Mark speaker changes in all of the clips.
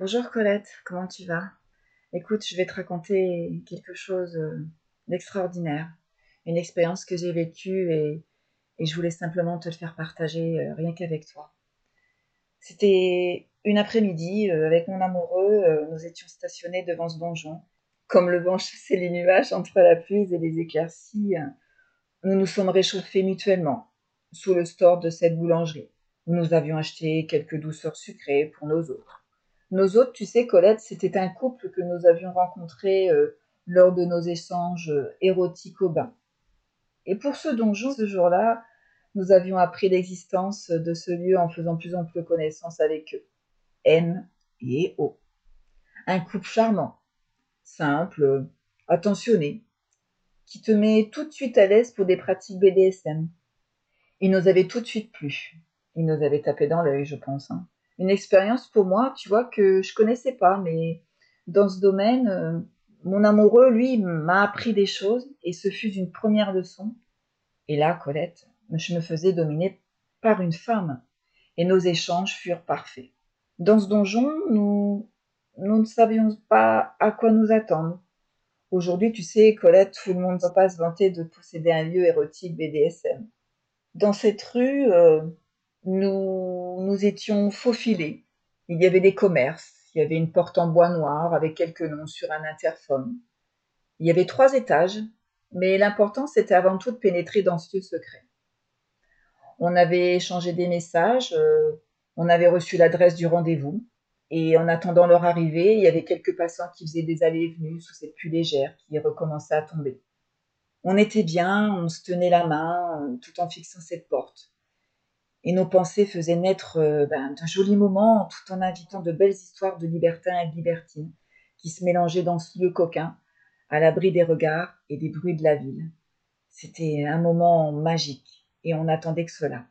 Speaker 1: Bonjour Colette, comment tu vas? Écoute, je vais te raconter quelque chose euh, d'extraordinaire, une expérience que j'ai vécue et, je voulais simplement te le faire partager euh, rien qu'avec toi. C'était une après-midi, euh, avec mon amoureux, nous étions stationnés devant ce donjon. Comme le vent chassait les nuages entre la pluie et les éclaircies, nous nous sommes réchauffés mutuellement sous le store de cette boulangerie, où nous avions acheté quelques douceurs sucrées pour nos autres. Nos autres, tu sais, Colette, c'était un couple que nous avions rencontré euh, lors de nos échanges euh, érotiques au bain. Et pour ce donjon, ce jour-là, nous avions appris l'existence de ce lieu en faisant plus en plus connaissance avec eux. M et O. Un couple charmant, simple, attentionné, qui te met tout de suite à l'aise pour des pratiques BDSM. Il nous avait tout de suite plu. Il nous avait tapé dans l'œil, je pense. hein. Une expérience pour moi, tu vois, que je connaissais pas, mais dans ce domaine, euh, mon amoureux, lui, m'a appris des choses et ce fut une première leçon. Et là, Colette, je me faisais dominer par une femme et nos échanges furent parfaits. Dans ce donjon, nous, nous ne savions pas à quoi nous attendre. Aujourd'hui, tu sais, Colette, tout le monde ne va pas se vanter de posséder un lieu érotique BDSM. Dans cette rue, euh, nous, nous étions faufilés. Il y avait des commerces, il y avait une porte en bois noir avec quelques noms sur un interphone. Il y avait trois étages, mais l'important c'était avant tout de pénétrer dans ce secret. On avait échangé des messages, euh, on avait reçu l'adresse du rendez-vous, et en attendant leur arrivée, il y avait quelques passants qui faisaient des allées et venues sous cette pluie légère qui recommençait à tomber. On était bien, on se tenait la main euh, tout en fixant cette porte. Et nos pensées faisaient naître euh, ben, d'un joli moment tout en invitant de belles histoires de libertins et de libertines qui se mélangeaient dans ce lieu coquin, à l'abri des regards et des bruits de la ville. C'était un moment magique et on n'attendait que cela.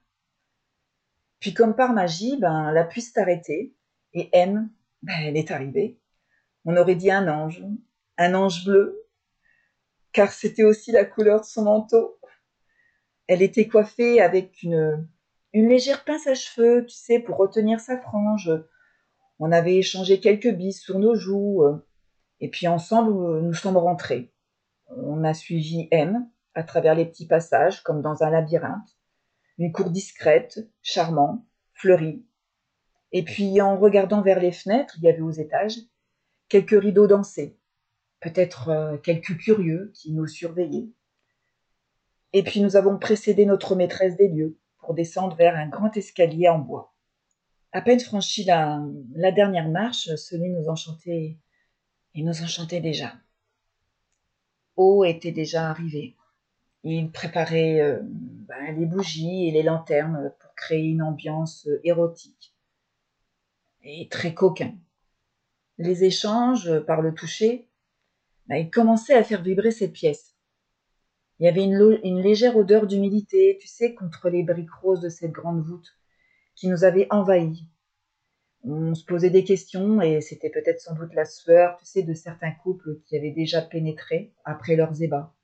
Speaker 1: Puis comme par magie, ben, la pluie s'est arrêtée et M, ben, elle est arrivée. On aurait dit un ange, un ange bleu, car c'était aussi la couleur de son manteau. Elle était coiffée avec une, une légère pince à cheveux, tu sais, pour retenir sa frange. On avait échangé quelques bises sur nos joues, euh, et puis ensemble, euh, nous sommes rentrés. On a suivi M à travers les petits passages, comme dans un labyrinthe. Une cour discrète, charmante, fleurie. Et puis, en regardant vers les fenêtres, il y avait aux étages quelques rideaux dansés, peut-être euh, quelques curieux qui nous surveillaient. Et puis, nous avons précédé notre maîtresse des lieux pour descendre vers un grand escalier en bois. À peine franchi la, dernière marche, celui nous enchantait et nous enchantait déjà. O était déjà arrivé. Il préparait euh, ben, les bougies et les lanternes pour créer une ambiance euh, érotique et très coquin. Les échanges par le toucher, ben, ils commençaient à faire vibrer cette pièce. Il y avait une, légère odeur d'humidité, tu sais, contre les briques roses de cette grande voûte qui nous avait envahis. On se posait des questions et c'était peut-être sans doute la sueur, tu sais, de certains couples qui avaient déjà pénétré après leurs ébats.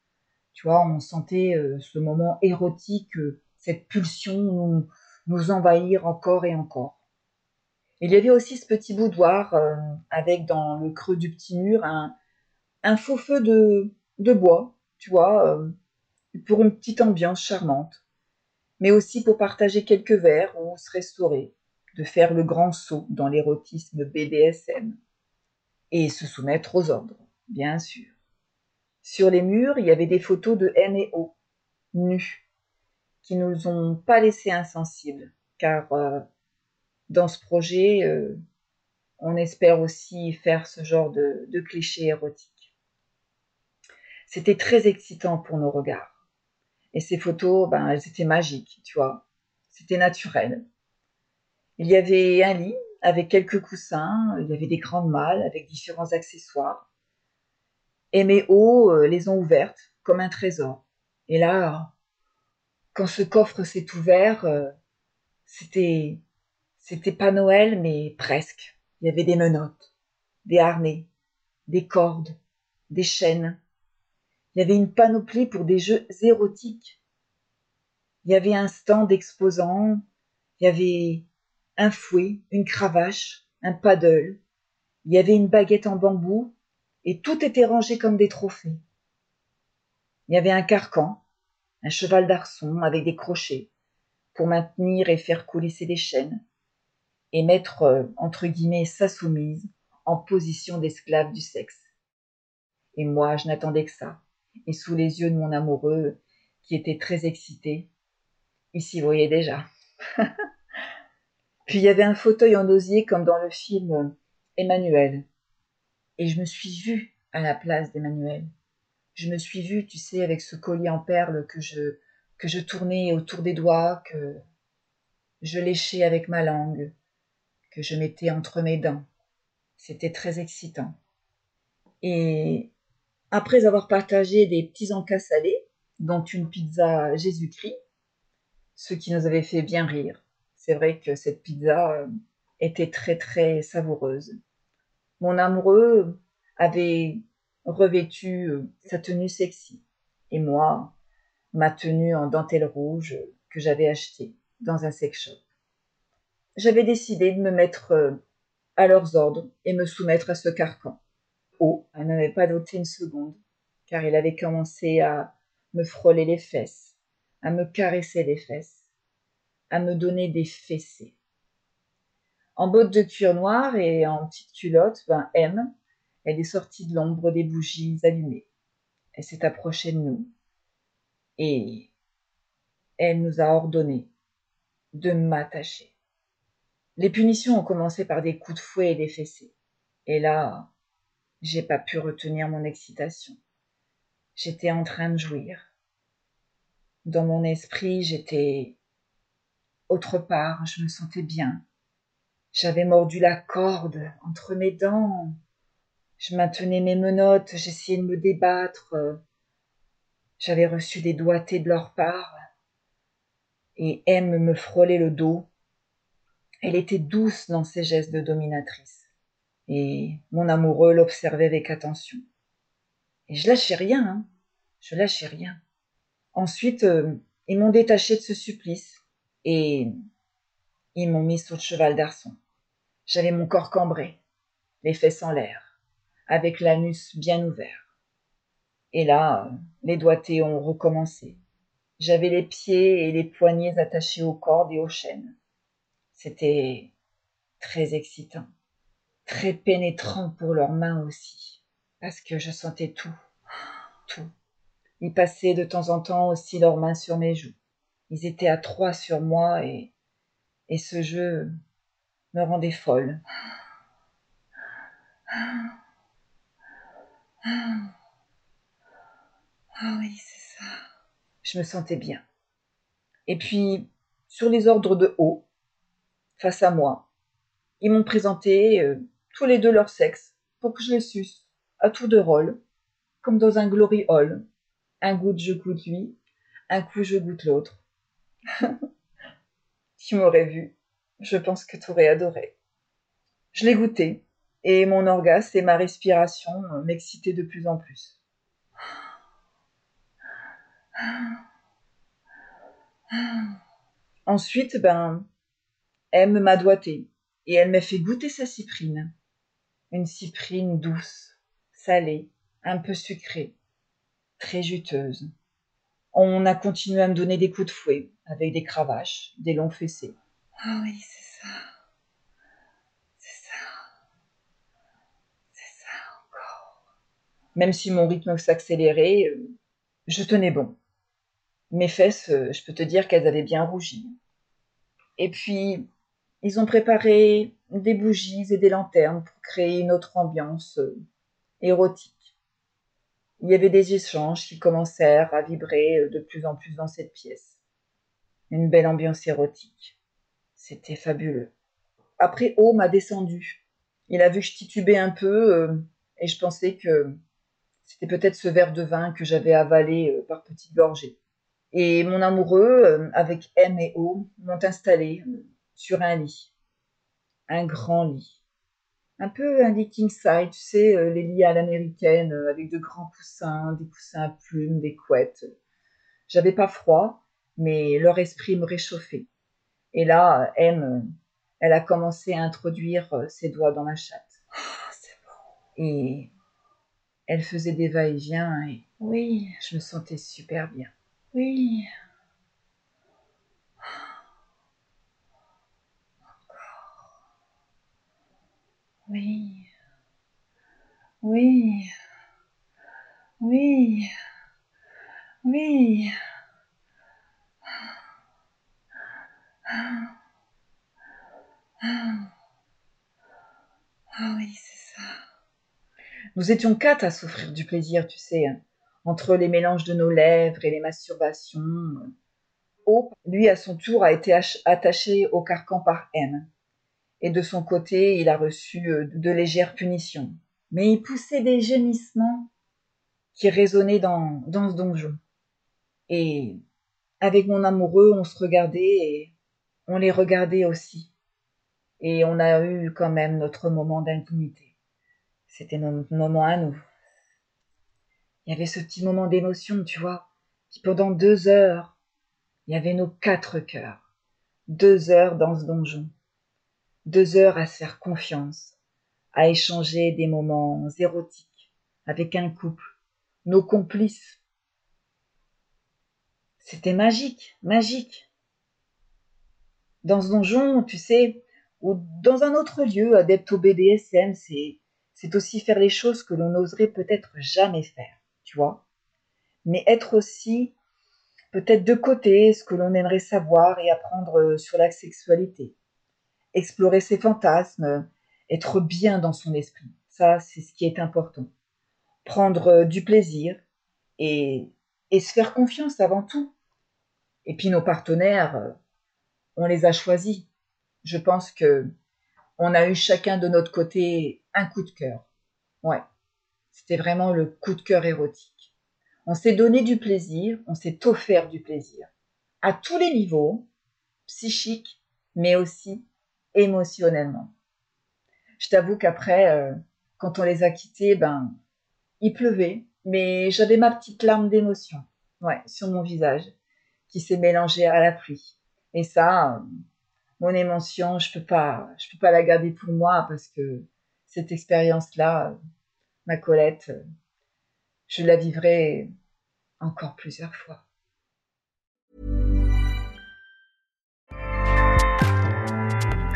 Speaker 1: Tu vois, on sentait euh, ce moment érotique, euh, cette pulsion nous, envahir encore et encore. Il y avait aussi ce petit boudoir euh, avec dans le creux du petit mur un, faux feu de, bois, tu vois, pour une petite ambiance charmante, mais aussi pour partager quelques verres ou se restaurer, de faire le grand saut dans l'érotisme BDSM et se soumettre aux ordres, bien sûr. Sur les murs, il y avait des photos de M et O, nus, qui nous ont pas laissés insensibles, car euh, dans ce projet, euh, on espère aussi faire ce genre de, de clichés érotiques. C'était très excitant pour nos regards. Et ces photos, ben, elles étaient magiques, tu vois. C'était naturel. Il y avait un lit avec quelques coussins, il y avait des grandes malles avec différents accessoires. Et mes hauts euh, les ont ouvertes comme un trésor. Et là, quand ce coffre s'est ouvert, euh, c'était, c'était pas Noël, mais presque. Il y avait des menottes, des harnais, des cordes, des chaînes. Il y avait une panoplie pour des jeux érotiques. Il y avait un stand exposant, il y avait un fouet, une cravache, un paddle. Il y avait une baguette en bambou, et tout était rangé comme des trophées. Il y avait un carcan, un cheval d'arçon avec des crochets pour maintenir et faire coulisser les chaînes et mettre euh, entre guillemets sa soumise en position d'esclave du sexe. Et moi, je n'attendais que ça. Et sous les yeux de mon amoureux, qui était très excité, il s'y voyait déjà. Puis il y avait un fauteuil en osier comme dans le film Emmanuel. Et je me suis vue à la place d'Emmanuel. Je me suis vue, tu sais, avec ce collier en perles que je, que je tournais autour des doigts, que je léchais avec ma langue, que je mettais entre mes dents. C'était très excitant. Et après avoir partagé des petits encas salés, dont une pizza Jésus-Christ, ce qui nous avait fait bien rire, c'est vrai que cette pizza euh, était très très savoureuse. Mon amoureux avait revêtu euh, sa tenue sexy et moi ma tenue en dentelle rouge que j'avais achetée dans un sex shop. J'avais décidé de me mettre euh, à leurs ordres et me soumettre à ce carcan. Oh, elle n'avait pas douté une seconde, car il avait commencé à me frôler les fesses, à me caresser les fesses, à me donner des fessées. En bottes de cuir noir et en petite culotte, ben M, elle est sortie de l'ombre des bougies allumées. Elle s'est approchée de nous et elle nous a ordonné de m'attacher. Les punitions ont commencé par des coups de fouet et des fessées. Et là, j'ai pas pu retenir mon excitation. J'étais en train de jouir. Dans mon esprit, j'étais autre part, je me sentais bien. J'avais mordu la corde entre mes dents. Je maintenais mes menottes, j'essayais de me débattre. J'avais reçu des doigtés de leur part. Et M me frôlait le dos. Elle était douce dans ses gestes de dominatrice. Et mon amoureux l'observait avec attention. Et je lâchais rien, hein. Je lâchais rien. Ensuite, euh, ils m'ont détaché de ce supplice et ils m'ont mis sur le cheval d'arçon. J'avais mon corps cambré, les fesses en l'air, avec l'anus bien ouvert. Et là, les doigtés ont recommencé. J'avais les pieds et les poignets attachés aux cordes et aux chaînes. C'était très excitant, très pénétrant pour leurs mains aussi, parce que je sentais tout, tout. Ils passaient de temps en temps aussi leurs mains sur mes joues. Ils étaient à trois sur moi et, et ce jeu me rendait folle. Ah oui, c'est ça. Je me sentais bien. Et puis, sur les ordres de haut, face à moi, ils m'ont présenté euh, tous les deux leur sexe pour que je les suce, à tour de rôle, comme dans un glory hall. Un goût je goûte lui, un coup je goûte l'autre. tu m'aurais vu, je pense que tu aurais adoré. Je l'ai goûté, et mon orgasme et ma respiration m'excitaient de plus en plus. Ensuite, ben, elle m'a doigté et elle m'a fait goûter sa cyprine. Une cyprine douce, salée, un peu sucrée, très juteuse. On a continué à me donner des coups de fouet, avec des cravaches, des longs fessés. Ah oui, c'est ça. C'est ça. C'est ça encore. Même si mon rythme s'accélérait, euh, je tenais bon. Mes fesses, euh, je peux te dire qu'elles avaient bien rougi. Et puis, ils ont préparé des bougies et des lanternes pour créer une autre ambiance euh, érotique. Il y avait des échanges qui commencèrent à vibrer de plus en plus dans cette pièce. Une belle ambiance érotique. C'était fabuleux. Après, O m'a descendu. Il a vu que je titubais un peu et je pensais que c'était peut-être ce verre de vin que j'avais avalé euh, par petites gorgées. Et mon amoureux, euh, avec M et O, m'ont installé euh, sur un lit. Un grand lit. Un peu un lit king side, tu sais, les lits à l'américaine, avec de grands coussins, des coussins à plumes, des couettes. J'avais pas froid, mais leur esprit me réchauffait. Et là, M, elle a commencé à introduire ses doigts dans ma chatte. Ah, c'est bon. Et elle faisait des va-et-vient et oui, je me sentais super bien. Oui. Oui. Oui. Oui. Oui. Ah oui, c'est ça. Nous étions quatre à souffrir du plaisir, tu sais, hein. entre les mélanges de nos lèvres et les masturbations. O, lui, à son tour, a été attaché au carcan par M. Et de son côté, il a reçu euh, de légères punitions. Mais il poussait des gémissements qui résonnaient dans, dans ce donjon. Et avec mon amoureux, on se regardait et on les regardait aussi. Et on a eu quand même notre moment d'intimité. C'était notre moment à nous. Il y avait ce petit moment d'émotion, tu vois, qui pendant deux heures, il y avait nos quatre cœurs. Deux heures dans ce donjon. Deux heures à se faire confiance, à échanger des moments érotiques avec un couple, nos complices. C'était magique, magique. Dans ce donjon, tu sais, ou dans un autre lieu, adepte au BDSM, c'est c'est aussi faire les choses que l'on n'oserait peut-être jamais faire, tu vois. Mais être aussi peut-être de côté ce que l'on aimerait savoir et apprendre sur la sexualité. Explorer ses fantasmes, être bien dans son esprit. Ça, c'est ce qui est important. Prendre euh, du plaisir et, et se faire confiance avant tout. Et puis nos partenaires, euh, on les a choisis. Je pense que on a eu chacun de notre côté un coup de cœur. Ouais, c'était vraiment le coup de cœur érotique. On s'est donné du plaisir, on s'est offert du plaisir. À tous les niveaux, psychique, mais aussi émotionnellement. Je t'avoue qu'après, euh, quand on les a quittés, ben, il pleuvait, mais j'avais ma petite larme d'émotion, ouais, sur mon visage, qui s'est mélangée à la pluie. Et ça, mon émotion, je peux pas, je peux pas la garder pour moi parce que cette expérience-là, ma Colette, je la vivrai encore plusieurs fois.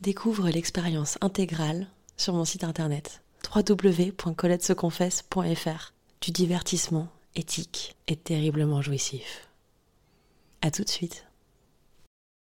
Speaker 2: Découvre l'expérience intégrale sur mon site internet www.coletteseconfesse.fr du divertissement éthique et terriblement jouissif. À tout de suite.